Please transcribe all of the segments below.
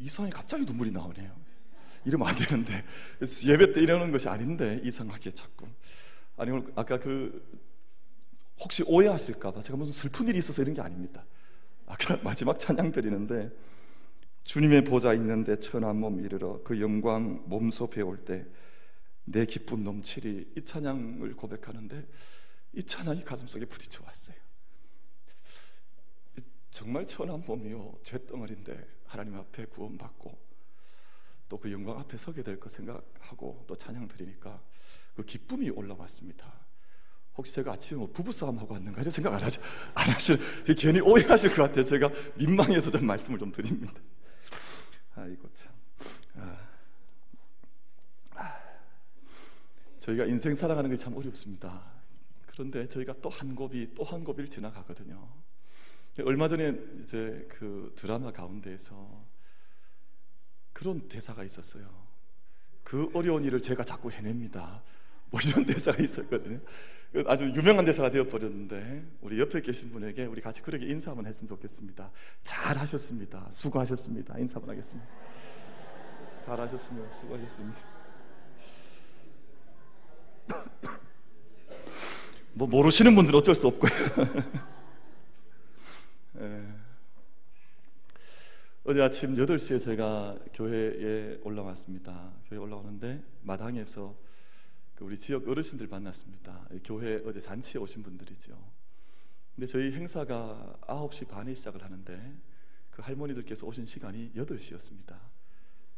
이상하게 갑자기 눈물이 나오네요. 이러면 안 되는데 예배 때 이러는 것이 아닌데 이상하게 자꾸 아니 아까 그 혹시 오해하실까봐 제가 무슨 슬픈 일이 있어서 이런 게 아닙니다. 아까 마지막 찬양 드리는데 주님의 보좌 있는데 천한 몸 이르러 그 영광 몸소 배울 때 내 기쁨 넘치리 이 찬양을 고백하는데 이 찬양이 가슴속에 부딪혀 왔어요. 정말 천한 몸이요 죄덩어리인데 하나님 앞에 구원받고 또 그 영광 앞에 서게 될 것 생각하고 또 찬양 드리니까 그 기쁨이 올라왔습니다. 혹시 제가 아침에 뭐 부부싸움하고 왔는가 이런 생각 안, 하시, 안 하실 괜히 오해하실 것 같아요. 제가 민망해서 좀 말씀을 좀 드립니다. 아이고 참. 아. 아. 저희가 인생 살아가는 게 참 어렵습니다. 그런데 저희가 또한 곱이 또한 곱을 지나가거든요. 얼마 전에 이제 그 드라마 가운데에서 그런 대사가 있었어요. 그 어려운 일을 제가 자꾸 해냅니다. 뭐 이런 대사가 있었거든요. 아주 유명한 대사가 되어버렸는데 우리 옆에 계신 분에게 우리 같이 그렇게 인사 한번 했으면 좋겠습니다. 잘 하셨습니다. 수고하셨습니다. 인사 한번 하겠습니다. 잘 하셨습니다. 수고하셨습니다. 뭐 모르시는 분들은 어쩔 수 없고요. 예. 어제 아침 8시에 제가 교회에 올라왔습니다. 교회에 올라오는데 마당에서 그 우리 지역 어르신들 만났습니다. 교회 어제 잔치에 오신 분들이죠. 근데 저희 행사가 9시 반에 시작을 하는데 그 할머니들께서 오신 시간이 8시였습니다.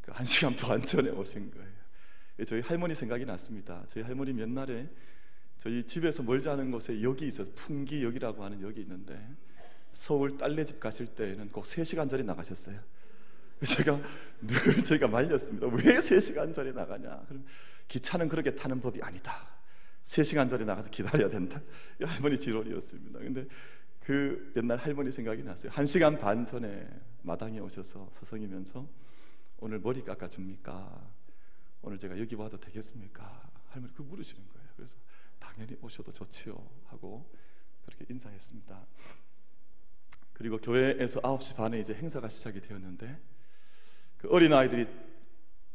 그 1시간 반 전에 오신 거예요. 저희 할머니 생각이 났습니다. 저희 할머니 옛날에 저희 집에서 멀지 않은 곳에 역이 있어서 풍기역이라고 하는 역이 있는데 서울 딸네 집 가실 때에는 꼭 3시간 전에 나가셨어요. 제가 늘 제가 말렸습니다. 왜 3시간 전에 나가냐? 그럼 기차는 그렇게 타는 법이 아니다. 3시간 전에 나가서 기다려야 된다. 이 할머니 지론이었습니다. 근데 그 옛날 할머니 생각이 났어요. 1시간 반 전에 마당에 오셔서 서성이면서 오늘 머리 깎아 줍니까? 오늘 제가 여기 와도 되겠습니까? 할머니 그 물으시는 거예요. 그래서 당연히 오셔도 좋지요 하고 그렇게 인사했습니다. 그리고 교회에서 9시 반에 이제 행사가 시작이 되었는데 그 어린 아이들이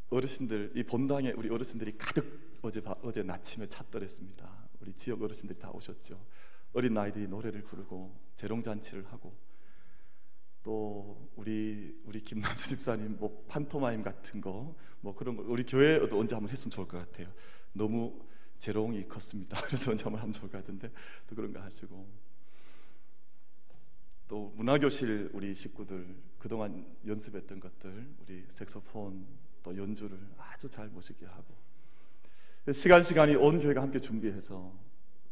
어르신들 이 본당에 우리 어르신들이 가득 어제 어제 아침에 찼더랬습니다. 우리 지역 어르신들이 다 오셨죠. 어린 아이들이 노래를 부르고 재롱 잔치를 하고 또 우리 우리 김남수 집사님 뭐 판토마임 같은 거 뭐 그런 거 우리 교회에도 언제 한번 했으면 좋을 것 같아요. 너무 재롱이 컸습니다. 그래서 언제 한번 하면 좋을 것 같은데 또 그런 거 하시고 또 문화교실 우리 식구들 그동안 연습했던 것들 우리 색소폰 또 연주를 아주 잘 모시게 하고 시간 시간이 온 교회가 함께 준비해서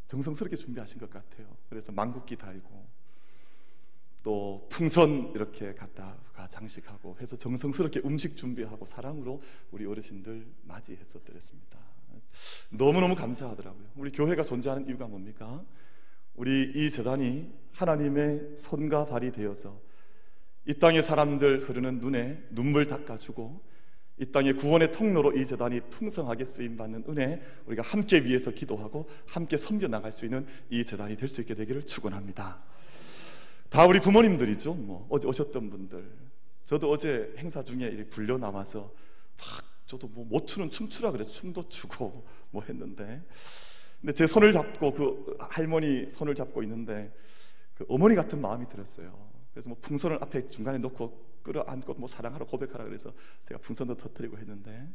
정성스럽게 준비하신 것 같아요. 그래서 망국기 달고 또 풍선 이렇게 갖다가 장식하고 해서 정성스럽게 음식 준비하고 사랑으로 우리 어르신들 맞이했었더랬습니다. 너무너무 감사하더라고요. 우리 교회가 존재하는 이유가 뭡니까? 우리 이 재단이 하나님의 손과 발이 되어서 이 땅의 사람들 흐르는 눈에 눈물 닦아주고 이 땅의 구원의 통로로 이 재단이 풍성하게 쓰임받는 은혜 우리가 함께 위해서 기도하고 함께 섬겨 나갈 수 있는 이 재단이 될 수 있게 되기를 축원합니다. 다 우리 부모님들이죠. 뭐 어제 오셨던 분들. 저도 어제 행사 중에 불려 나와서 막 저도 뭐 못 추는 춤추라 그래서 춤도 추고 뭐 했는데 근데 제 손을 잡고 그 할머니 손을 잡고 있는데 그 어머니 같은 마음이 들었어요. 그래서 뭐 풍선을 앞에 중간에 놓고 끌어안고 뭐 사랑하라 고백하라 그래서 제가 풍선도 터뜨리고 했는데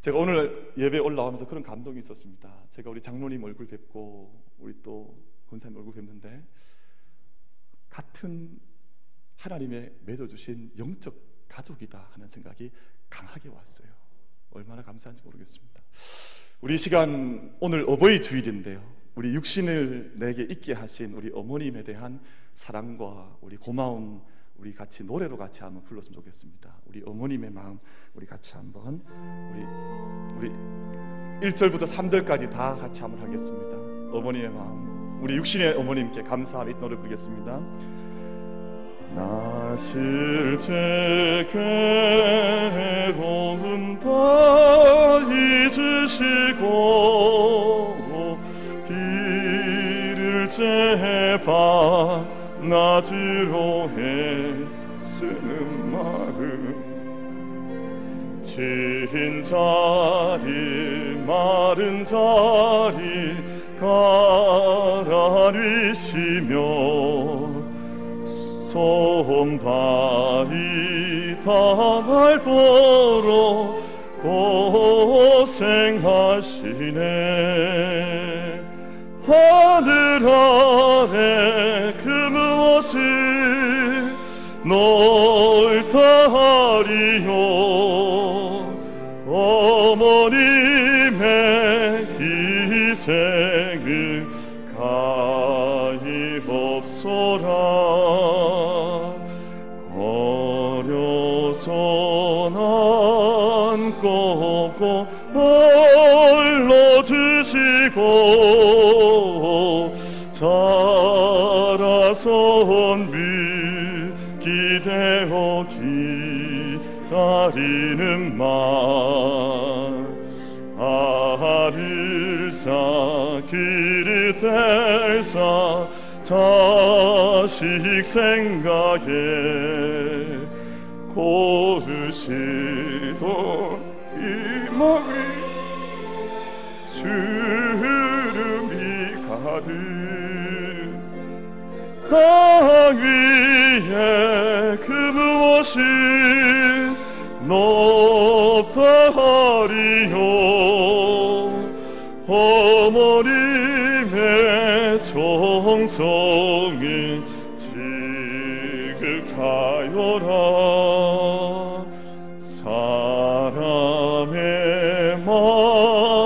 제가 오늘 예배 올라오면서 그런 감동이 있었습니다. 제가 우리 장로님 얼굴 뵙고 우리 또 권사님 얼굴 뵙는데 같은 하나님의 맺어주신 영적 가족이다 하는 생각이 강하게 왔어요. 얼마나 감사한지 모르겠습니다. 우리 시간 오늘 어버이 주일인데요. 우리 육신을 내게 있게 하신 우리 어머님에 대한 사랑과 우리 고마움 우리 같이 노래로 같이 한번 불렀으면 좋겠습니다. 우리 어머님의 마음 우리 같이 한번 우리 우리 1절부터 3절까지 다 같이 한번 하겠습니다. 어머님의 마음 우리 육신의 어머님께 감사함 노래 부르겠습니다. 나 실제 괴로움 다 잊으시고 길을 제발 나주로 쓰는 마음. 진 자리 마른 자리 가라리시며 손발이 닳도록 고생하시네 하늘 아래 그 무엇을 넓다 하리요 온 기대어 기다리는 마쌓 길을 뗄사 자식 생각에 고으시던 이 마음 땅 위에 그 무엇이 높다 하리요. 어머님의 정성이 지극하여라. 사람의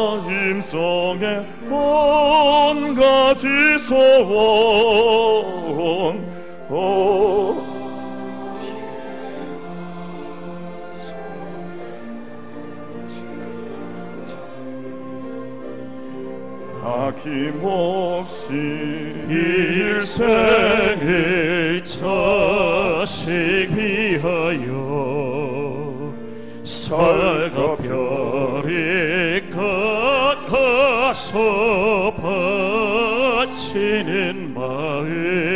마음속에 온 가지 소원 오. 아낌없이 일생을 자식 위하여 살과 별이 가서 바치는 마음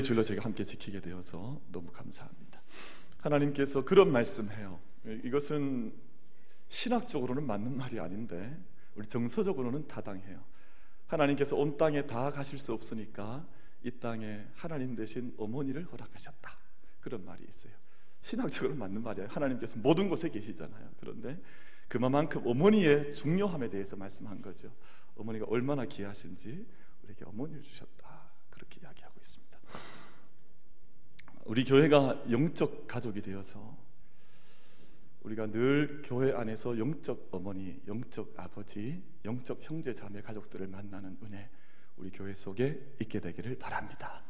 어버이 줄로 제가 함께 지키게 되어서 너무 감사합니다. 하나님께서 그런 말씀해요. 이것은 신학적으로는 맞는 말이 아닌데 우리 정서적으로는 타당해요. 하나님께서 온 땅에 다 가실 수 없으니까 이 땅에 하나님 대신 어머니를 허락하셨다. 그런 말이 있어요. 신학적으로 맞는 말이에요. 하나님께서 모든 곳에 계시잖아요. 그런데 그만큼 어머니의 중요함에 대해서 말씀한 거죠. 어머니가 얼마나 귀하신지 우리에게 어머니를 주셨다. 그렇게 이야기하고 있습니다. 우리 교회가 영적 가족이 되어서 우리가 늘 교회 안에서 영적 어머니, 영적 아버지, 영적 형제 자매 가족들을 만나는 은혜 우리 교회 속에 있게 되기를 바랍니다.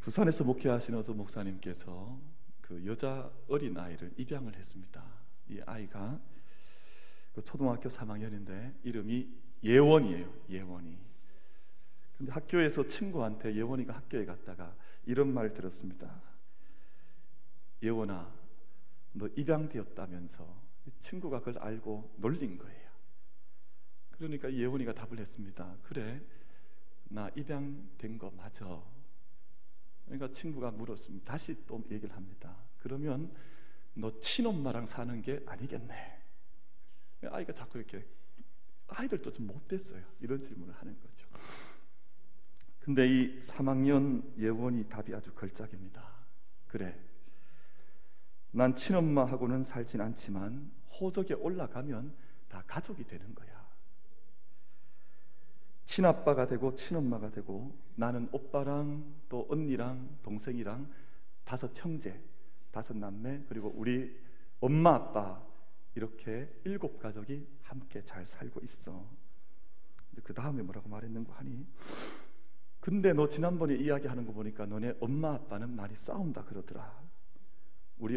부산에서 목회하시는 목사님께서 그 여자 어린 아이를 입양을 했습니다. 이 아이가 그 초등학교 3학년인데 이름이 예원이에요. 예원이. 근데 학교에서 친구한테 예원이가 학교에 갔다가 이런 말 들었습니다. 예원아, 너 입양되었다면서 친구가 그걸 알고 놀린 거예요. 그러니까 예원이가 답을 했습니다. 그래, 나 입양된 거 맞아. 그러니까 친구가 물었습니다. 다시 또 얘기를 합니다. 그러면 너 친엄마랑 사는 게 아니겠네. 아이가 자꾸 이렇게 아이들도 좀 못됐어요. 이런 질문을 하는 거죠. 근데 이 3학년 예원이 답이 아주 걸작입니다. 그래. 난 친엄마하고는 살진 않지만 호적에 올라가면 다 가족이 되는 거야. 친아빠가 되고 친엄마가 되고 나는 오빠랑 또 언니랑 동생이랑 다섯 형제, 다섯 남매 그리고 우리 엄마 아빠 이렇게 일곱 가족이 함께 잘 살고 있어. 그 다음에 뭐라고 말했는고 하니 근데 너 지난번에 이야기하는 거 보니까 너네 엄마 아빠는 많이 싸운다 그러더라.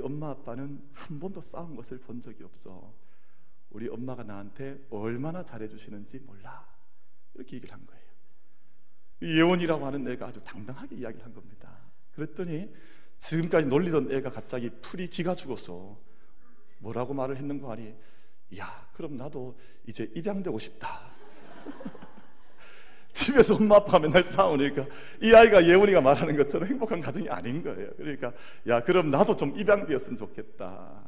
엄마 아빠는 한 번도 싸운 것을 본 적이 없어. 우리 엄마가 나한테 얼마나 잘해주시는지 몰라. 이렇게 얘기를 한 거예요. 이 예원이라고 하는 애가 아주 당당하게 이야기를 한 겁니다. 그랬더니 지금까지 놀리던 애가 갑자기 풀이 기가 죽어서 뭐라고 말을 했는가 하니 야 그럼 나도 이제 입양되고 싶다. 집에서 엄마 아빠가 맨날 싸우니까 이 아이가 예원이가 말하는 것처럼 행복한 가정이 아닌 거예요. 그러니까 야 그럼 나도 좀 입양되었으면 좋겠다.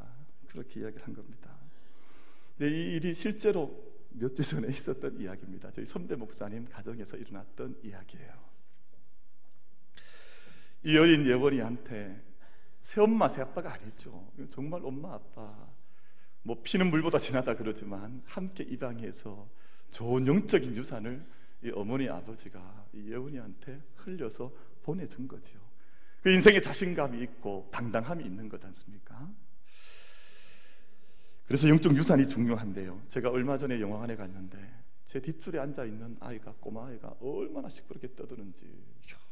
그렇게 이야기를 한 겁니다. 근데 이 일이 실제로 몇 주 전에 있었던 이야기입니다. 저희 선배 목사님 가정에서 일어났던 이야기예요. 이 어린 예원이한테 새엄마 새아빠가 아니죠. 정말 엄마 아빠 뭐 피는 물보다 진하다 그러지만 함께 입양해서 좋은 영적인 유산을 이 어머니 아버지가 이 예원이한테 흘려서 보내준 거죠. 그 인생에 자신감이 있고 당당함이 있는 거지 않습니까? 그래서 영적 유산이 중요한데요. 제가 얼마 전에 영화관에 갔는데 제 뒷줄에 앉아 있는 아이가 꼬마 아이가 얼마나 시끄럽게 떠드는지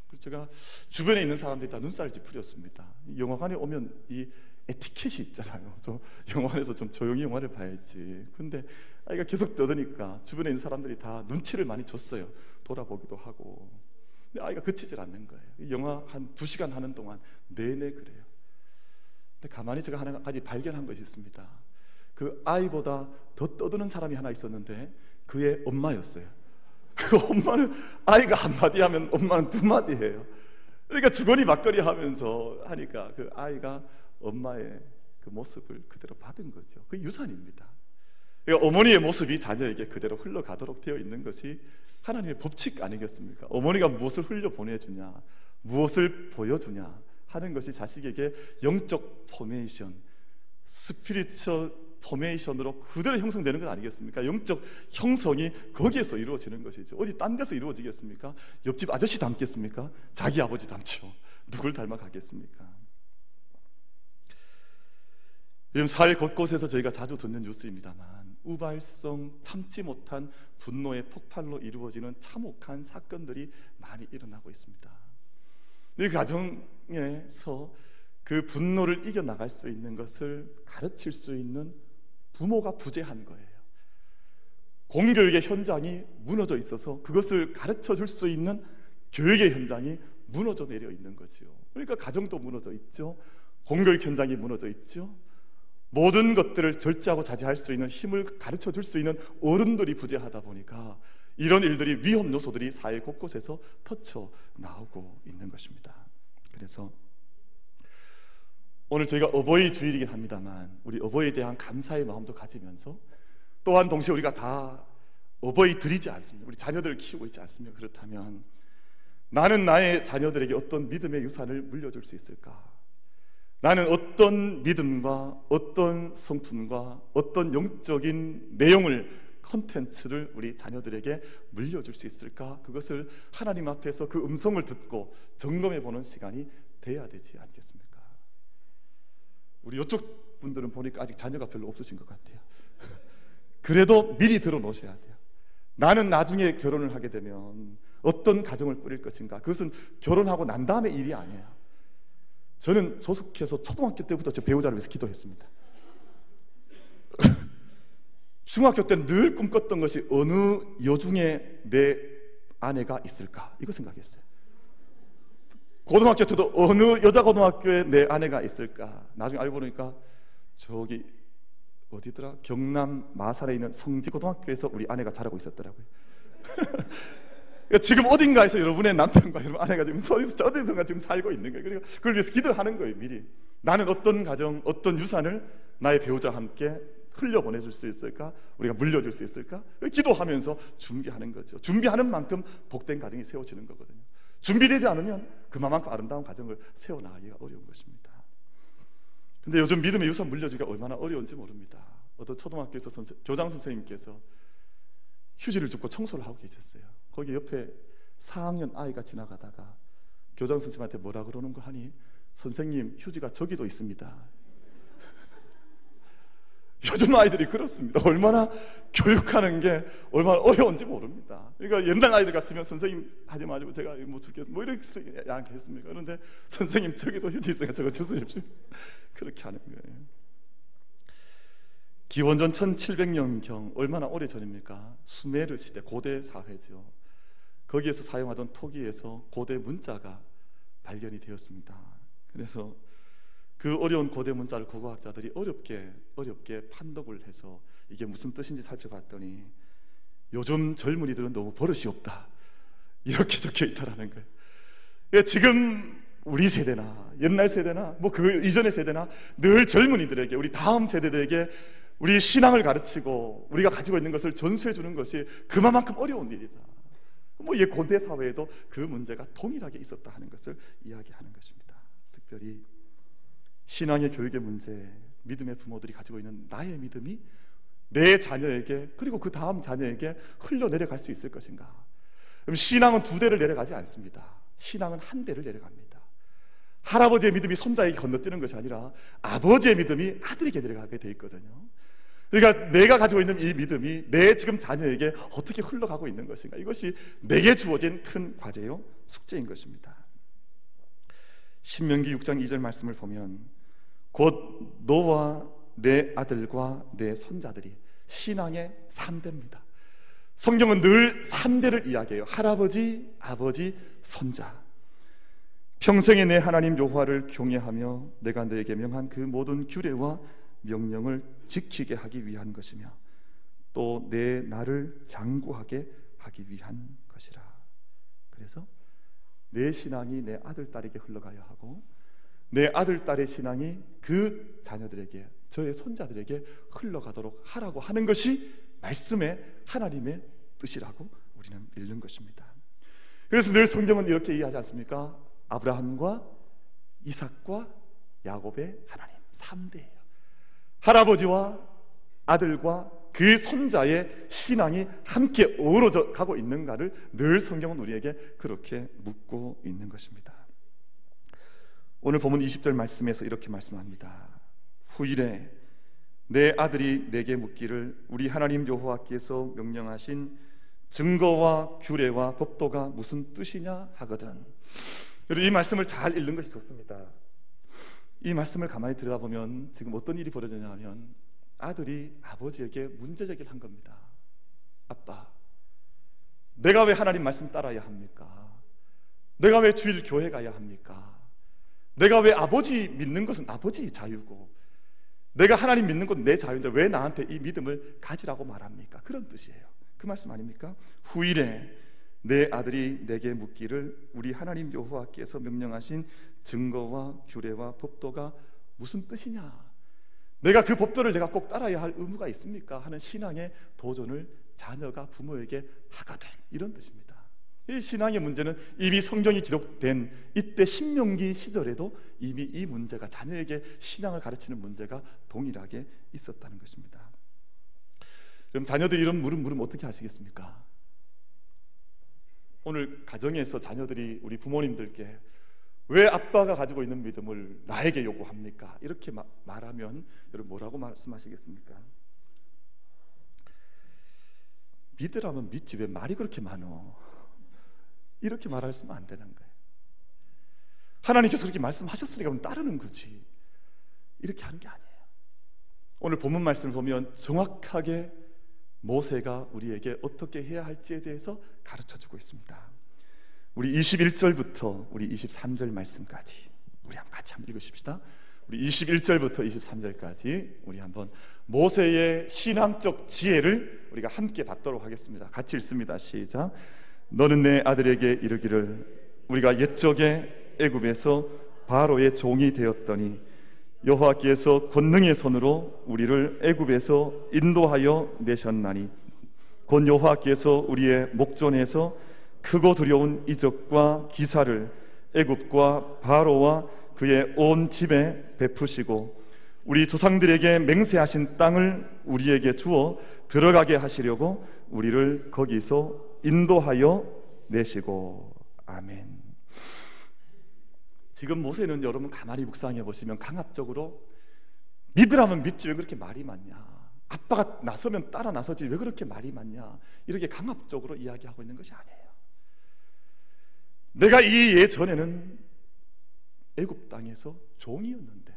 그래서 제가 주변에 있는 사람들이 다 눈살을 찌푸렸습니다. 영화관에 오면 이 에티켓이 있잖아요. 저 영화관에서 좀 조용히 영화를 봐야지. 근데 아이가 계속 떠드니까 주변에 있는 사람들이 다 눈치를 많이 줬어요. 돌아보기도 하고. 근데 아이가 그치질 않는 거예요. 영화 한 두 시간 하는 동안 내내 그래요. 근데 가만히 제가 하나 가지 발견한 것이 있습니다. 그 아이보다 더 떠드는 사람이 하나 있었는데 그의 엄마였어요. 그 엄마는 아이가 한마디 하면 엄마는 두 마디 해요. 그러니까 주거니 막거리 하면서 하니까 그 아이가 엄마의 그 모습을 그대로 받은 거죠. 그 유산입니다. 그러니까 어머니의 모습이 자녀에게 그대로 흘러가도록 되어 있는 것이 하나님의 법칙 아니겠습니까? 어머니가 무엇을 흘려 보내주냐, 무엇을 보여주냐 하는 것이 자식에게 영적 포메이션, 스피리처 포메이션으로 그대로 형성되는 것 아니겠습니까? 영적 형성이 거기에서 이루어지는 것이죠. 어디 딴 데서 이루어지겠습니까? 옆집 아저씨 닮겠습니까? 자기 아버지 닮죠. 누굴 닮아가겠습니까? 요즘 사회 곳곳에서 저희가 자주 듣는 뉴스입니다만 우발성 참지 못한 분노의 폭발로 이루어지는 참혹한 사건들이 많이 일어나고 있습니다. 이 가정에서 그 분노를 이겨 나갈 수 있는 것을 가르칠 수 있는 부모가 부재한 거예요. 공교육의 현장이 무너져 있어서 그것을 가르쳐 줄 수 있는 교육의 현장이 무너져 내려 있는 거지요. 그러니까 가정도 무너져 있죠. 공교육 현장이 무너져 있죠. 모든 것들을 절제하고 자제할 수 있는 힘을 가르쳐 줄 수 있는 어른들이 부재하다 보니까 이런 일들이 위험 요소들이 사회 곳곳에서 터쳐 나오고 있는 것입니다. 그래서 오늘 저희가 어버이 주일이긴 합니다만 우리 어버이에 대한 감사의 마음도 가지면서 또한 동시에 우리가 다 어버이 들이지 않습니다. 우리 자녀들을 키우고 있지 않습니까? 그렇다면 나는 나의 자녀들에게 어떤 믿음의 유산을 물려줄 수 있을까? 나는 어떤 믿음과 어떤 성품과 어떤 영적인 내용을 컨텐츠를 우리 자녀들에게 물려줄 수 있을까? 그것을 하나님 앞에서 그 음성을 듣고 점검해 보는 시간이 돼야 되지 않겠습니까? 우리 이쪽 분들은 보니까 아직 자녀가 별로 없으신 것 같아요. 그래도 미리 들어 놓으셔야 돼요. 나는 나중에 결혼을 하게 되면 어떤 가정을 꾸릴 것인가? 그것은 결혼하고 난 다음의 일이 아니에요. 저는 소속해서 초등학교 때부터 저 배우자를 위해서 기도했습니다. 중학교 때는 늘 꿈꿨던 것이 어느 여중에 내 아내가 있을까? 이거 생각했어요. 고등학교 때도 어느 여자 고등학교에 내 아내가 있을까? 나중에 알고 보니까 저기 어디더라? 경남 마산에 있는 성지고등학교에서 우리 아내가 자라고 있었더라고요. 그러니까 지금 어딘가에서 여러분의 남편과 여러분 아내가 지금 어디선가 지금 살고 있는 거예요. 그리고 그걸 위해서 기도하는 거예요, 미리. 나는 어떤 가정, 어떤 유산을 나의 배우자와 함께 흘려보내줄 수 있을까? 우리가 물려줄 수 있을까? 기도하면서 준비하는 거죠. 준비하는 만큼 복된 가정이 세워지는 거거든요. 준비되지 않으면 그만큼 아름다운 가정을 세워나가기가 어려운 것입니다. 근데 요즘 믿음의 유산 물려주기가 얼마나 어려운지 모릅니다. 어떤 초등학교에서 선생, 교장 선생님께서 휴지를 줍고 청소를 하고 계셨어요. 거기 옆에 4학년 아이가 지나가다가 교장 선생님한테 뭐라 그러는 거 하니 선생님 휴지가 저기도 있습니다. 요즘 아이들이 그렇습니다. 얼마나 교육하는 게 얼마나 어려운지 모릅니다. 그러니까 옛날 아이들 같으면 선생님 하지 마시고 제가 뭐 줄게 뭐 이렇게 양했습니까? 그런데 선생님 저기도 휴지 있으니까 저거 주십시오. 그렇게 하는 거예요. 기원전 1700년경 얼마나 오래 전입니까? 수메르 시대 고대 사회죠. 거기에서 사용하던 토기에서 고대 문자가 발견이 되었습니다. 그래서 그 어려운 고대 문자를 고고학자들이 어렵게 어렵게 판독을 해서 이게 무슨 뜻인지 살펴봤더니 요즘 젊은이들은 너무 버릇이 없다 이렇게 적혀 있다라는 거예요. 그러니까 지금 우리 세대나 옛날 세대나 뭐 그 이전의 세대나 늘 젊은이들에게 우리 다음 세대들에게 우리 신앙을 가르치고 우리가 가지고 있는 것을 전수해 주는 것이 그만큼 어려운 일이다. 뭐이 고대 사회에도 그 문제가 동일하게 있었다 하는 것을 이야기하는 것입니다. 특별히 신앙의 교육의 문제, 믿음의 부모들이 가지고 있는 나의 믿음이 내 자녀에게 그리고 그 다음 자녀에게 흘러 내려갈 수 있을 것인가? 그럼 신앙은 두 대를 내려가지 않습니다. 신앙은 한 대를 내려갑니다. 할아버지의 믿음이 손자에게 건너뛰는 것이 아니라 아버지의 믿음이 아들에게 내려가게 돼 있거든요. 그러니까 내가 가지고 있는 이 믿음이 내 지금 자녀에게 어떻게 흘러가고 있는 것인가? 이것이 내게 주어진 큰 과제요, 숙제인 것입니다. 신명기 6장 2절 말씀을 보면 곧 너와 내 아들과 내 손자들이 신앙의 3대입니다. 성경은 늘 3대를 이야기해요. 할아버지, 아버지, 손자. 평생에 내 하나님 여호와를 경외하며 내가 너에게 명한 그 모든 규례와 명령을 지키게 하기 위한 것이며 또 내 나를 장구하게 하기 위한 것이라. 그래서 내 신앙이 내 아들 딸에게 흘러가야 하고 내 아들, 딸의 신앙이 그 자녀들에게, 저의 손자들에게 흘러가도록 하라고 하는 것이 말씀의 하나님의 뜻이라고 우리는 믿는 것입니다. 그래서 늘 성경은 이렇게 이해하지 않습니까? 아브라함과 이삭과 야곱의 하나님 3대예요. 할아버지와 아들과 그 손자의 신앙이 함께 어우러져 가고 있는가를 늘 성경은 우리에게 그렇게 묻고 있는 것입니다. 오늘 본문 20절 말씀에서 이렇게 말씀합니다. 후일에 내 아들이 내게 묻기를 우리 하나님 여호와께서 명령하신 증거와 규례와 법도가 무슨 뜻이냐 하거든. 이 말씀을 잘 읽는 것이 좋습니다. 이 말씀을 가만히 들여다보면 지금 어떤 일이 벌어졌냐면 아들이 아버지에게 문제 제기를 한 겁니다. 아빠, 내가 왜 하나님 말씀 따라야 합니까? 내가 왜 주일 교회 가야 합니까? 내가 왜 아버지 믿는 것은 아버지 자유고 내가 하나님 믿는 건 내 자유인데 왜 나한테 이 믿음을 가지라고 말합니까? 그런 뜻이에요. 그 말씀 아닙니까? 후일에 내 아들이 내게 묻기를 우리 하나님 여호와께서 명령하신 증거와 규례와 법도가 무슨 뜻이냐? 내가 그 법도를 내가 꼭 따라야 할 의무가 있습니까? 하는 신앙의 도전을 자녀가 부모에게 하거든. 이런 뜻입니다. 이 신앙의 문제는 이미 성경이 기록된 이때 신명기 시절에도 이미 이 문제가 자녀에게 신앙을 가르치는 문제가 동일하게 있었다는 것입니다. 그럼 자녀들이 이런 물음 물음 어떻게 하시겠습니까? 오늘 가정에서 자녀들이 우리 부모님들께 왜 아빠가 가지고 있는 믿음을 나에게 요구합니까? 이렇게 마, 말하면 여러분 뭐라고 말씀하시겠습니까? 믿으라면 믿지 왜 말이 그렇게 많어? 이렇게 말했으면 안 되는 거예요. 하나님께서 그렇게 말씀하셨으니까 그럼 따르는 거지. 이렇게 하는 게 아니에요. 오늘 본문 말씀을 보면 정확하게 모세가 우리에게 어떻게 해야 할지에 대해서 가르쳐 주고 있습니다. 우리 21절부터 우리 23절 말씀까지 우리 한번 같이 한번 읽으십시다. 우리 21절부터 23절까지 우리 한번 모세의 신앙적 지혜를 우리가 함께 받도록 하겠습니다. 같이 읽습니다. 시작. 너는 내 아들에게 이르기를 우리가 옛적에 애굽에서 바로의 종이 되었더니 여호와께서 권능의 손으로 우리를 애굽에서 인도하여 내셨나니 곧 여호와께서 우리의 목전에서 크고 두려운 이적과 기사를 애굽과 바로와 그의 온 집에 베푸시고 우리 조상들에게 맹세하신 땅을 우리에게 주어 들어가게 하시려고 우리를 거기서 인도하여 내시고 아멘. 지금 모세는 여러분 가만히 묵상해 보시면 강압적으로 믿으라면 믿지 왜 그렇게 말이 많냐? 아빠가 나서면 따라 나서지 왜 그렇게 말이 많냐? 이렇게 강압적으로 이야기하고 있는 것이 아니에요. 내가 이 예전에는 애굽 땅에서 종이었는데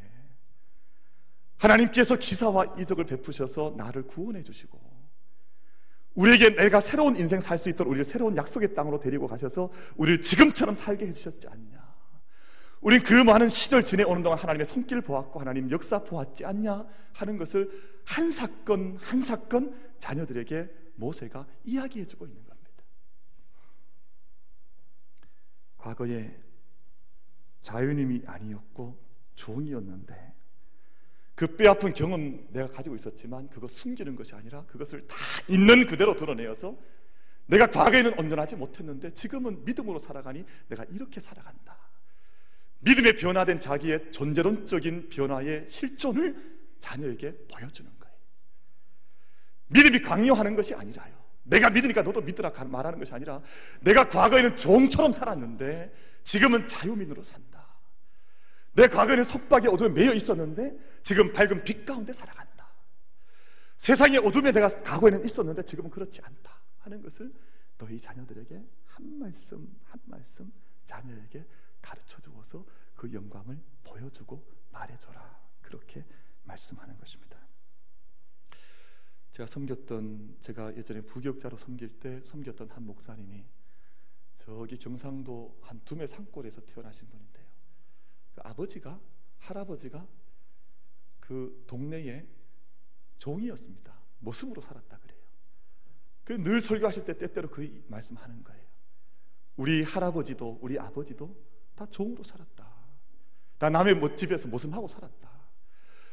하나님께서 기사와 이적을 베푸셔서 나를 구원해 주시고 우리에게 내가 새로운 인생 살 수 있도록 우리를 새로운 약속의 땅으로 데리고 가셔서 우리를 지금처럼 살게 해주셨지 않냐? 우린 그 많은 시절 지내오는 동안 하나님의 손길 보았고 하나님 역사 보았지 않냐? 하는 것을 한 사건 한 사건 자녀들에게 모세가 이야기해주고 있는 겁니다 과거에 자유님이 아니었고 종이었는데 그 뼈아픈 경험 내가 가지고 있었지만 그거 숨기는 것이 아니라 그것을 다 있는 그대로 드러내어서 내가 과거에는 온전하지 못했는데 지금은 믿음으로 살아가니 내가 이렇게 살아간다. 믿음의 변화된 자기의 존재론적인 변화의 실존을 자녀에게 보여주는 거예요. 믿음이 강요하는 것이 아니라요. 내가 믿으니까 너도 믿으라 말하는 것이 아니라 내가 과거에는 종처럼 살았는데 지금은 자유민으로 산다. 내 과거에는 속박의 어둠에 매여 있었는데 지금 밝은 빛 가운데 살아간다. 세상의 어둠에 내가 과거에는 있었는데 지금은 그렇지 않다 하는 것을 너희 자녀들에게 한 말씀 한 말씀 자녀에게 가르쳐 주어서 그 영광을 보여주고 말해줘라 그렇게 말씀하는 것입니다. 제가 섬겼던 제가 예전에 부교육자로 섬길 때 섬겼던 한 목사님이 저기 경상도 한 두메 산골에서 태어나신 분인데요. 그 아버지가 할아버지가 그 동네에 종이었습니다. 모습으로 살았다 그래요. 그늘 설교하실 때 때때로 그 말씀하는 거예요. 우리 할아버지도 우리 아버지도 다 종으로 살았다. 다 남의 못 집에서 모습하고 살았다.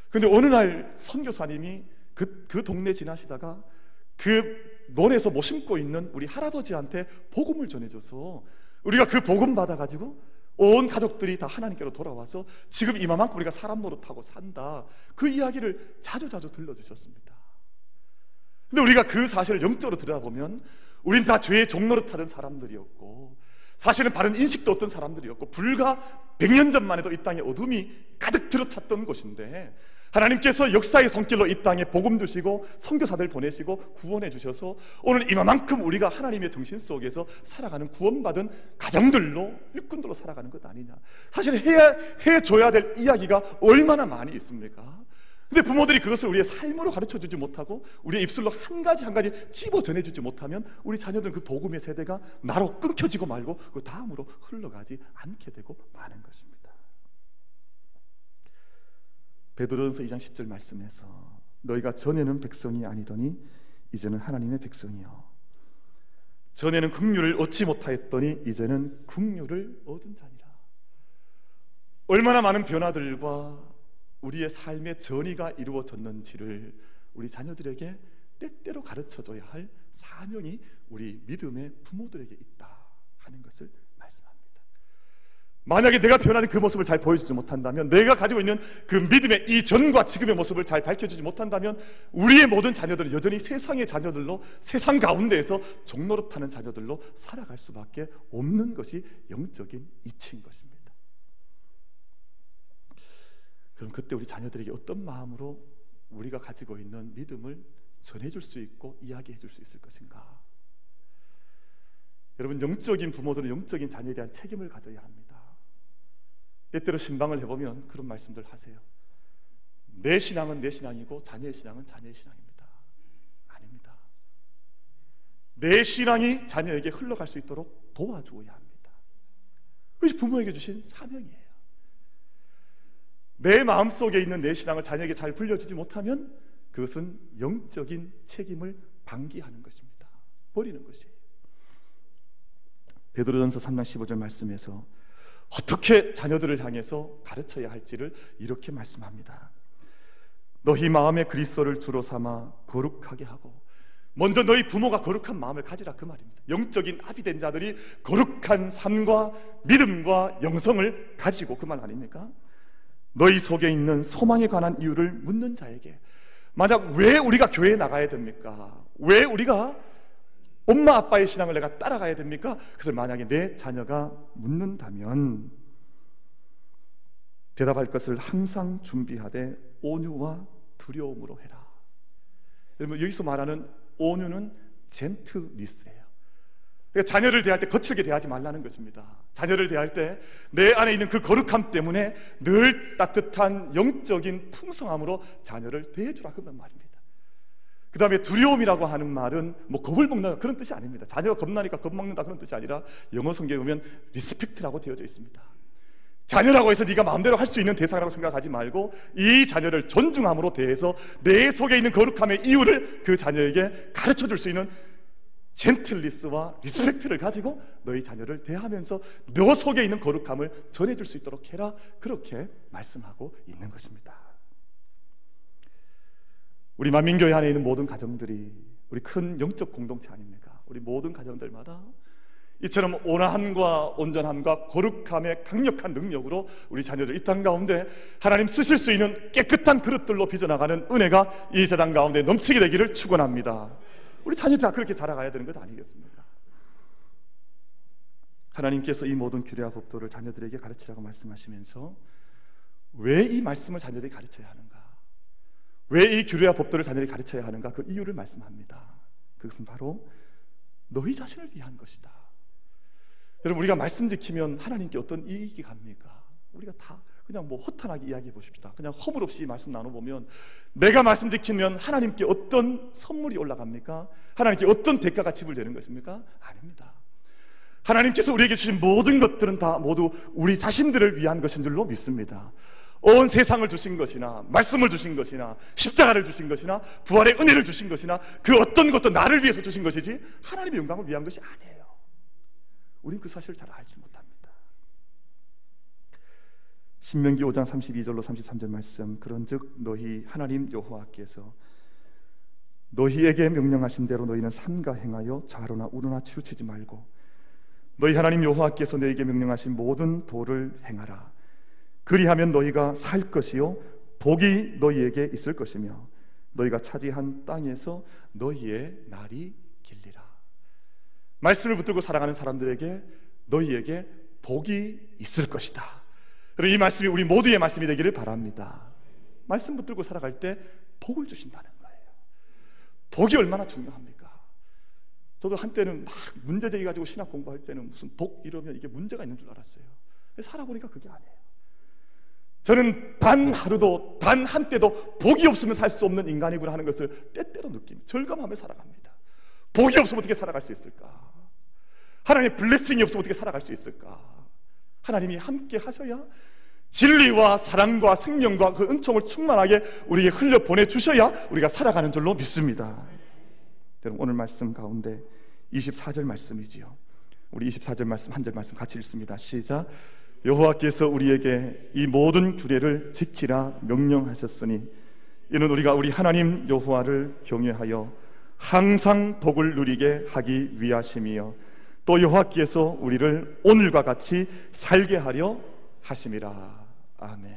근데 어느 날 선교사님이 그, 그 동네 지나시다가 그 논에서 못 심고 있는 우리 할아버지한테 복음을 전해줘서 우리가 그 복음 받아가지고 온 가족들이 다 하나님께로 돌아와서 지금 이만큼 우리가 사람 노릇하고 산다. 그 이야기를 자주 자주 들려주셨습니다. 근데 우리가 그 사실을 영적으로 들여다보면 우린 다 죄의 종노릇하는 사람들이었고 사실은 바른 인식도 없던 사람들이었고 불과 100년 전만 해도 이 땅에 어둠이 가득 들어찼던 곳인데 하나님께서 역사의 손길로 이 땅에 복음 주시고 선교사들 보내시고 구원해 주셔서 오늘 이만큼 우리가 하나님의 정신 속에서 살아가는 구원받은 가정들로 일꾼들로 살아가는 것 아니냐. 사실 해야 해 줘야 될 이야기가 얼마나 많이 있습니까? 근데 부모들이 그것을 우리의 삶으로 가르쳐 주지 못하고 우리의 입술로 한 가지 한 가지 찝어 전해 주지 못하면 우리 자녀들은 그 복음의 세대가 나로 끊겨지고 말고 그 다음으로 흘러가지 않게 되고 마는 것입니다. 베드로전서 2장 10절 말씀에서 너희가 전에는 백성이 아니더니 이제는 하나님의 백성이요 전에는 긍휼을 얻지 못하였더니 이제는 긍휼을 얻은 자니라. 얼마나 많은 변화들과 우리의 삶의 전이가 이루어졌는지를 우리 자녀들에게 때때로 가르쳐줘야 할 사명이 우리 믿음의 부모들에게 있다 하는 것을 만약에 내가 변하는 그 모습을 잘 보여주지 못한다면, 내가 가지고 있는 그 믿음의 이 전과 지금의 모습을 잘 밝혀주지 못한다면, 우리의 모든 자녀들은 여전히 세상의 자녀들로, 세상 가운데에서 종로릇하는 자녀들로 살아갈 수밖에 없는 것이 영적인 이치인 것입니다. 그럼 그때 우리 자녀들에게 어떤 마음으로 우리가 가지고 있는 믿음을 전해줄 수 있고 이야기해줄 수 있을 것인가? 여러분, 영적인 부모들은 영적인 자녀에 대한 책임을 가져야 합니다. 때때로 신방을 해보면 그런 말씀들 하세요. 내 신앙은 내 신앙이고 자녀의 신앙은 자녀의 신앙입니다. 아닙니다. 내 신앙이 자녀에게 흘러갈 수 있도록 도와주어야 합니다. 그것이 부모에게 주신 사명이에요. 내 마음 속에 있는 내 신앙을 자녀에게 잘 불려주지 못하면 그것은 영적인 책임을 방기하는 것입니다. 버리는 것이에요. 베드로전서 3장 15절 말씀에서 어떻게 자녀들을 향해서 가르쳐야 할지를 이렇게 말씀합니다. 너희 마음에 그리스도를 주로 삼아 거룩하게 하고 먼저 너희 부모가 거룩한 마음을 가지라 그 말입니다. 영적인 아비 된 자들이 거룩한 삶과 믿음과 영성을 가지고 그 말 아닙니까? 너희 속에 있는 소망에 관한 이유를 묻는 자에게 만약 왜 우리가 교회에 나가야 됩니까? 왜 우리가 엄마 아빠의 신앙을 내가 따라가야 됩니까? 그래서 만약에 내 자녀가 묻는다면 대답할 것을 항상 준비하되 온유와 두려움으로 해라. 여러분 여기서 말하는 온유는 젠틀니스예요. 그러니까 자녀를 대할 때 거칠게 대하지 말라는 것입니다. 자녀를 대할 때 내 안에 있는 그 거룩함 때문에 늘 따뜻한 영적인 풍성함으로 자녀를 대해주라 그런 말입니다. 그 다음에 두려움이라고 하는 말은 뭐 겁을 먹는 그런 뜻이 아닙니다. 자녀가 겁나니까 겁먹는다 그런 뜻이 아니라 영어 성경에 보면 respect라고 되어져 있습니다. 자녀라고 해서 네가 마음대로 할 수 있는 대상이라고 생각하지 말고 이 자녀를 존중함으로 대해서 내 속에 있는 거룩함의 이유를 그 자녀에게 가르쳐 줄 수 있는 gentleness와 respect를 가지고 너희 자녀를 대하면서 너 속에 있는 거룩함을 전해줄 수 있도록 해라 그렇게 말씀하고 있는 것입니다. 우리 만민교회 안에 있는 모든 가정들이 우리 큰 영적 공동체 아닙니까? 우리 모든 가정들마다 이처럼 온화함과 온전함과 거룩함의 강력한 능력으로 우리 자녀들 이 땅 가운데 하나님 쓰실 수 있는 깨끗한 그릇들로 빚어나가는 은혜가 이 세상 가운데 넘치게 되기를 축원합니다. 우리 자녀들 다 그렇게 자라가야 되는 것 아니겠습니까? 하나님께서 이 모든 규례와 법도를 자녀들에게 가르치라고 말씀하시면서 왜 이 말씀을 자녀들이 가르쳐야 하는가? 왜 이 규례와 법도를 자녀들이 가르쳐야 하는가? 그 이유를 말씀합니다. 그것은 바로 너희 자신을 위한 것이다. 여러분 우리가 말씀 지키면 하나님께 어떤 이익이 갑니까? 우리가 다 그냥 뭐 허탄하게 이야기해 보십시다. 그냥 허물없이 말씀 나눠보면 내가 말씀 지키면 하나님께 어떤 선물이 올라갑니까? 하나님께 어떤 대가가 지불되는 것입니까? 아닙니다. 하나님께서 우리에게 주신 모든 것들은 다 모두 우리 자신들을 위한 것인 줄로 믿습니다. 온 세상을 주신 것이나 말씀을 주신 것이나 십자가를 주신 것이나 부활의 은혜를 주신 것이나 그 어떤 것도 나를 위해서 주신 것이지 하나님의 영광을 위한 것이 아니에요. 우린 그 사실을 잘 알지 못합니다. 신명기 5장 32절로 33절 말씀 그런즉 너희 하나님 여호와께서 너희에게 명령하신 대로 너희는 삼가 행하여 좌로나 우로나 치우치지 말고 너희 하나님 여호와께서 너희에게 명령하신 모든 도를 행하라 그리하면 너희가 살 것이요 복이 너희에게 있을 것이며 너희가 차지한 땅에서 너희의 날이 길리라 말씀을 붙들고 살아가는 사람들에게 너희에게 복이 있을 것이다. 그리고 이 말씀이 우리 모두의 말씀이 되기를 바랍니다. 말씀 붙들고 살아갈 때 복을 주신다는 거예요. 복이 얼마나 중요합니까? 저도 한때는 막 문제 제기 가지고 신학 공부할 때는 무슨 복 이러면 이게 문제가 있는 줄 알았어요. 살아보니까 그게 아니에요. 저는 단 하루도 단 한 때도 복이 없으면 살 수 없는 인간이구나 하는 것을 때때로 느낍니다. 절감하며 살아갑니다. 복이 없으면 어떻게 살아갈 수 있을까? 하나님의 블레싱이 없으면 어떻게 살아갈 수 있을까? 하나님이 함께 하셔야 진리와 사랑과 생명과 그 은총을 충만하게 우리에게 흘려 보내 주셔야 우리가 살아가는 줄로 믿습니다. 여러분 오늘 말씀 가운데 24절 말씀이지요. 우리 24절 말씀 한 절 말씀 같이 읽습니다. 시작. 여호와께서 우리에게 이 모든 규례를 지키라 명령하셨으니 이는 우리가 우리 하나님 여호와를 경외하여 항상 복을 누리게 하기 위하심이요. 또 여호와께서 우리를 오늘과 같이 살게 하려 하심이라. 아멘.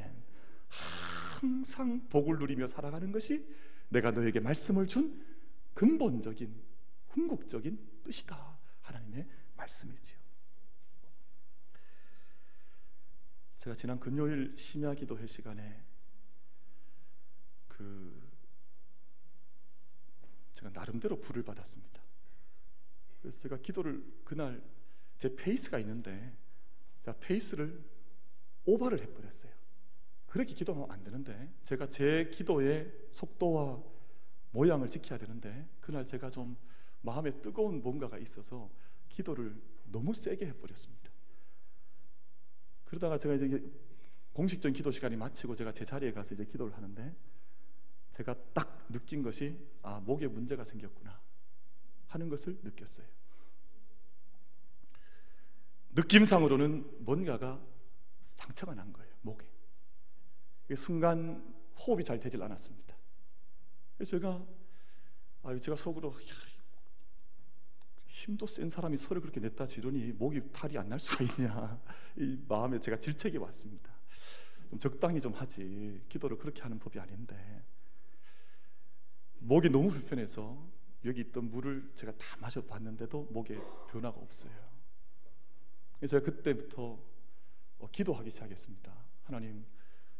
항상 복을 누리며 살아가는 것이 내가 너에게 말씀을 준 근본적인 궁극적인 뜻이다. 하나님의 말씀이지요 제가 지난 금요일 심야 기도회 시간에 그 제가 나름대로 불을 받았습니다. 그래서 제가 기도를 그날 제 페이스가 있는데 자 페이스를 오버를 해버렸어요. 그렇게 기도하면 안 되는데 제가 제 기도의 속도와 모양을 지켜야 되는데 그날 제가 좀 마음에 뜨거운 뭔가가 있어서 기도를 너무 세게 해버렸습니다. 그러다가 제가 이제 공식적인 기도 시간이 마치고 제가 제 자리에 가서 이제 기도를 하는데 제가 딱 느낀 것이 아 목에 문제가 생겼구나 하는 것을 느꼈어요. 느낌상으로는 뭔가가 상처가 난 거예요 목에. 순간 호흡이 잘 되질 않았습니다. 제가 아 제가 속으로 야, 힘도 센 사람이 소리 그렇게 냈다 지르니 목이 탈이 안 날 수가 있냐 이 마음에 제가 질책이 왔습니다. 좀 적당히 좀 하지 기도를 그렇게 하는 법이 아닌데 목이 너무 불편해서 여기 있던 물을 제가 다 마셔봤는데도 목에 변화가 없어요. 제가 그때부터 어, 기도하기 시작했습니다. 하나님,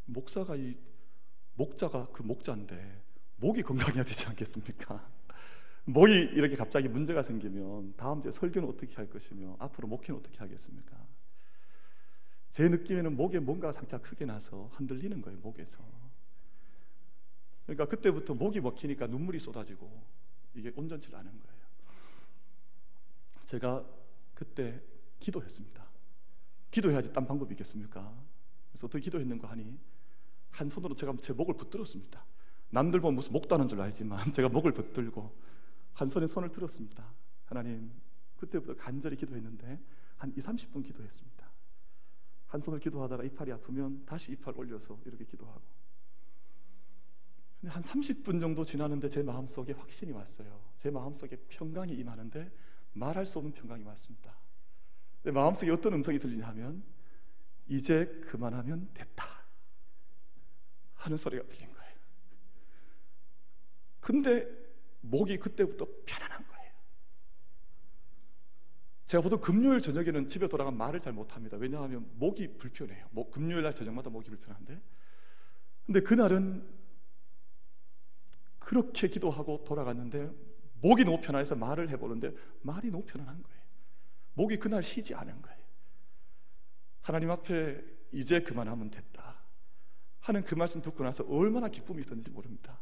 목사가 이 목자가 그 목자인데 목이 건강해야 되지 않겠습니까? 목이 이렇게 갑자기 문제가 생기면 다음 주에 설교는 어떻게 할 것이며 앞으로 목회는 어떻게 하겠습니까? 제 느낌에는 목에 뭔가 상처가 크게 나서 흔들리는 거예요, 목에서. 그러니까 그때부터 목이 먹히니까 눈물이 쏟아지고 이게 온전치 않은 거예요. 제가 그때 기도했습니다. 기도해야지 딴 방법이 있겠습니까? 그래서 어떻게 기도했는가 하니 한 손으로 제가 제 목을 붙들었습니다. 남들 보면 무슨 목 다는 줄 알지만 제가 목을 붙들고 한 손에 손을 들었습니다. 하나님, 그때부터 간절히 기도했는데 한 2, 30분 기도했습니다. 한 손을 기도하다가 이팔이 아프면 다시 이팔 올려서 이렇게 기도하고 근데 한 30분 정도 지나는데 제 마음속에 확신이 왔어요. 제 마음속에 평강이 임하는데 말할 수 없는 평강이 왔습니다. 내 마음속에 어떤 음성이 들리냐 하면 이제 그만하면 됐다 하는 소리가 들린 거예요. 근데 목이 그때부터 편안한 거예요. 제가 보통 금요일 저녁에는 집에 돌아가면 말을 잘 못합니다. 왜냐하면 목이 불편해요. 목, 금요일 날 저녁마다 목이 불편한데 근데 그날은 그렇게 기도하고 돌아갔는데 목이 너무 편안해서 말을 해보는데 말이 너무 편안한 거예요. 목이 그날 쉬지 않은 거예요. 하나님 앞에 이제 그만하면 됐다 하는 그 말씀 듣고 나서 얼마나 기쁨이 있었는지 모릅니다.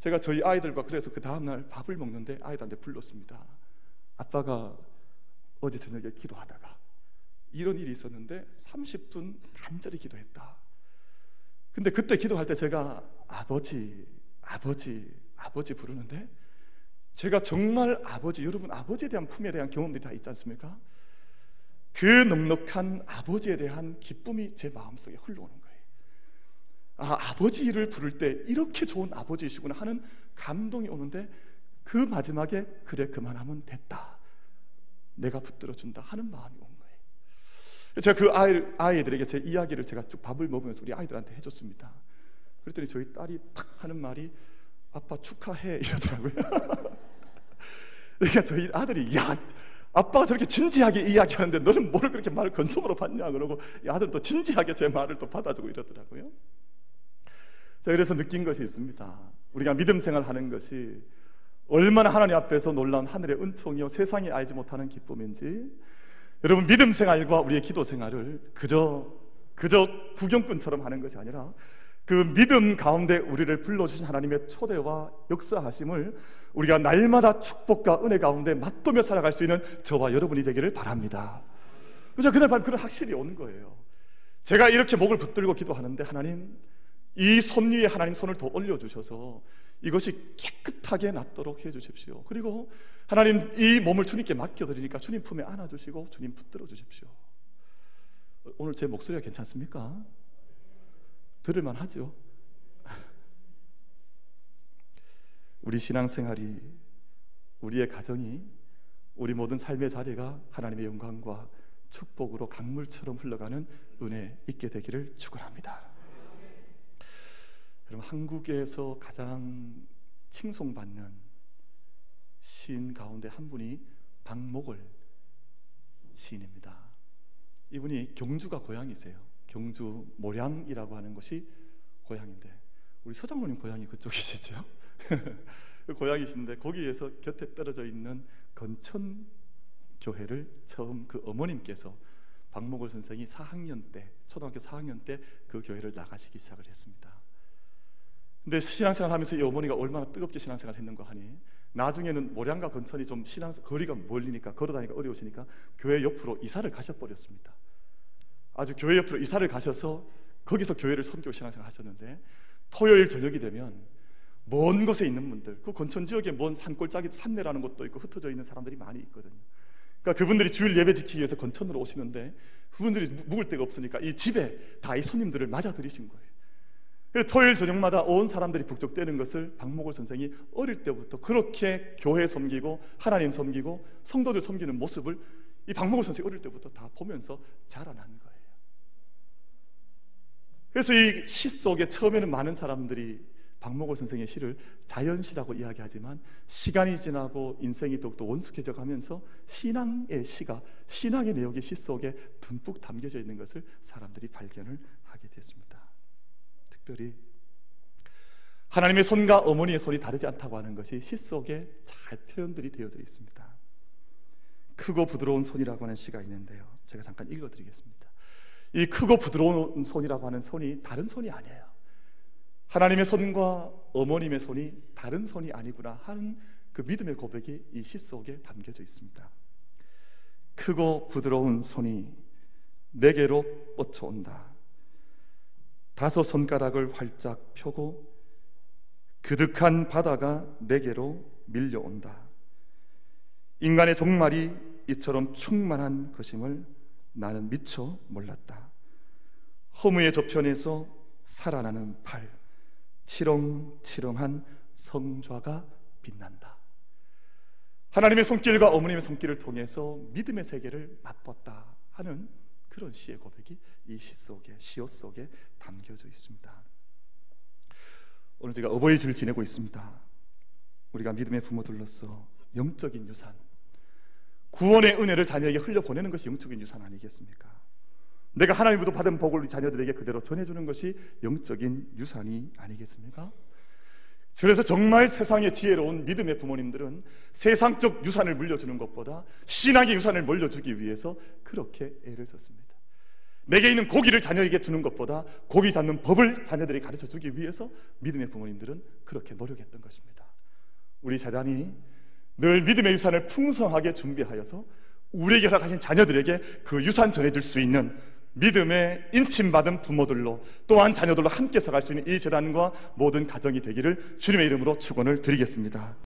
제가 저희 아이들과 그래서 그 다음날 밥을 먹는데 아이들한테 불렀습니다. 아빠가 어제 저녁에 기도하다가 이런 일이 있었는데 30분 간절히 기도했다. 근데 그때 기도할 때 제가 아버지, 아버지, 아버지 부르는데 제가 정말 아버지, 여러분 아버지에 대한 품에 대한 경험들이 다 있지 않습니까? 그 넉넉한 아버지에 대한 기쁨이 제 마음속에 흘러오는 거예요. 아, 아버지 를 부를 때 이렇게 좋은 아버지이시구나 하는 감동이 오는데 그 마지막에 그래 그만하면 됐다. 내가 붙들어준다 하는 마음이 온 거예요. 제가 그 아이, 아이들에게 제 이야기를 제가 쭉 밥을 먹으면서 우리 아이들한테 해줬습니다. 그랬더니 저희 딸이 탁 하는 말이 아빠 축하해 이러더라고요. 그러니까 저희 아들이 야 아빠가 저렇게 진지하게 이야기하는데 너는 뭘 그렇게 말을 건성으로 받냐 그러고 이 아들은 또 진지하게 제 말을 또 받아주고 이러더라고요. 자 그래서 느낀 것이 있습니다. 우리가 믿음 생활하는 것이 얼마나 하나님 앞에서 놀라운 하늘의 은총이요 세상이 알지 못하는 기쁨인지 여러분 믿음 생활과 우리의 기도 생활을 그저 그저 구경꾼처럼 하는 것이 아니라 그 믿음 가운데 우리를 불러주신 하나님의 초대와 역사하심을 우리가 날마다 축복과 은혜 가운데 맛보며 살아갈 수 있는 저와 여러분이 되기를 바랍니다. 그래서 그날 밤 그런 확실히 오는 거예요. 제가 이렇게 목을 붙들고 기도하는데 하나님 이 손 위에 하나님 손을 더 올려주셔서 이것이 깨끗하게 낫도록 해주십시오. 그리고 하나님 이 몸을 주님께 맡겨드리니까 주님 품에 안아주시고 주님 붙들어 주십시오. 오늘 제 목소리가 괜찮습니까? 들을만 하죠. 우리 신앙생활이 우리의 가정이 우리 모든 삶의 자리가 하나님의 영광과 축복으로 강물처럼 흘러가는 은혜 있게 되기를 축원합니다. 여러분 한국에서 가장 칭송받는 시인 가운데 한 분이 박목월 시인입니다. 이분이 경주가 고향이세요. 경주 모량이라고 하는 것이 고향인데 우리 서장로님 고향이 그쪽이시죠? 그 고향이신데 거기에서 곁에 떨어져 있는 건천 교회를 처음 그 어머님께서 박목월 선생이 4학년 때 초등학교 4학년 때 그 교회를 나가시기 시작을 했습니다. 근데 신앙생활 하면서 이 어머니가 얼마나 뜨겁게 신앙생활 했는가 하니 나중에는 모량과 건천이 좀 신앙 거리가 멀리니까 걸어다니기가 어려우시니까 교회 옆으로 이사를 가셔버렸습니다. 아주 교회 옆으로 이사를 가셔서 거기서 교회를 섬기고 신앙생활 하셨는데 토요일 저녁이 되면 먼 곳에 있는 분들 그 건천 지역에 먼 산골짜기 산내라는 곳도 있고 흩어져 있는 사람들이 많이 있거든요. 그러니까 그분들이 주일 예배 지키기 위해서 건천으로 오시는데 그분들이 묵을 데가 없으니까 이 집에 다 이 손님들을 맞아들이신 거예요. 그래서 토요일 저녁마다 온 사람들이 북적대는 것을 박목월 선생이 어릴 때부터 그렇게 교회 섬기고 하나님 섬기고 성도들 섬기는 모습을 이 박목월 선생이 어릴 때부터 다 보면서 자라난 거예요. 그래서 이 시 속에 처음에는 많은 사람들이 박목월 선생의 시를 자연시라고 이야기하지만 시간이 지나고 인생이 더욱더 원숙해져 가면서 신앙의 시가 신앙의 내용이 시 속에 듬뿍 담겨져 있는 것을 사람들이 발견을 하게 됐습니다. 특별히 하나님의 손과 어머니의 손이 다르지 않다고 하는 것이 시 속에 잘 표현들이 되어져 있습니다. 크고 부드러운 손이라고 하는 시가 있는데요. 제가 잠깐 읽어드리겠습니다. 이 크고 부드러운 손이라고 하는 손이 다른 손이 아니에요. 하나님의 손과 어머님의 손이 다른 손이 아니구나 하는 그 믿음의 고백이 이 시 속에 담겨져 있습니다. 크고 부드러운 손이 내게로 뻗쳐온다. 다섯 손가락을 활짝 펴고 그득한 바다가 내게로 밀려온다. 인간의 종말이 이처럼 충만한 것임을 나는 미처 몰랐다. 허무의 저편에서 살아나는 팔, 치렁치렁한 성좌가 빛난다. 하나님의 손길과 어머님의 손길을 통해서 믿음의 세계를 맛봤다 하는 그런 시의 고백이 이 시 속에 시옷 속에 담겨져 있습니다. 오늘 제가 어버이 주를 지내고 있습니다. 우리가 믿음의 부모들로서 영적인 유산, 구원의 은혜를 자녀에게 흘려 보내는 것이 영적인 유산 아니겠습니까? 내가 하나님부터 받은 복을 우리 자녀들에게 그대로 전해주는 것이 영적인 유산이 아니겠습니까? 그래서 정말 세상의 지혜로운 믿음의 부모님들은 세상적 유산을 물려주는 것보다 신앙의 유산을 물려주기 위해서 그렇게 애를 썼습니다. 내게 있는 고기를 자녀에게 주는 것보다 고기 잡는 법을 자녀들에게 가르쳐 주기 위해서 믿음의 부모님들은 그렇게 노력했던 것입니다. 우리 재단이 늘 믿음의 유산을 풍성하게 준비하여서 우리에게 허락하신 자녀들에게 그 유산 전해줄 수 있는 믿음의 인침받은 부모들로 또한 자녀들로 함께 서갈 수 있는 이 재단과 모든 가정이 되기를 주님의 이름으로 축원을 드리겠습니다.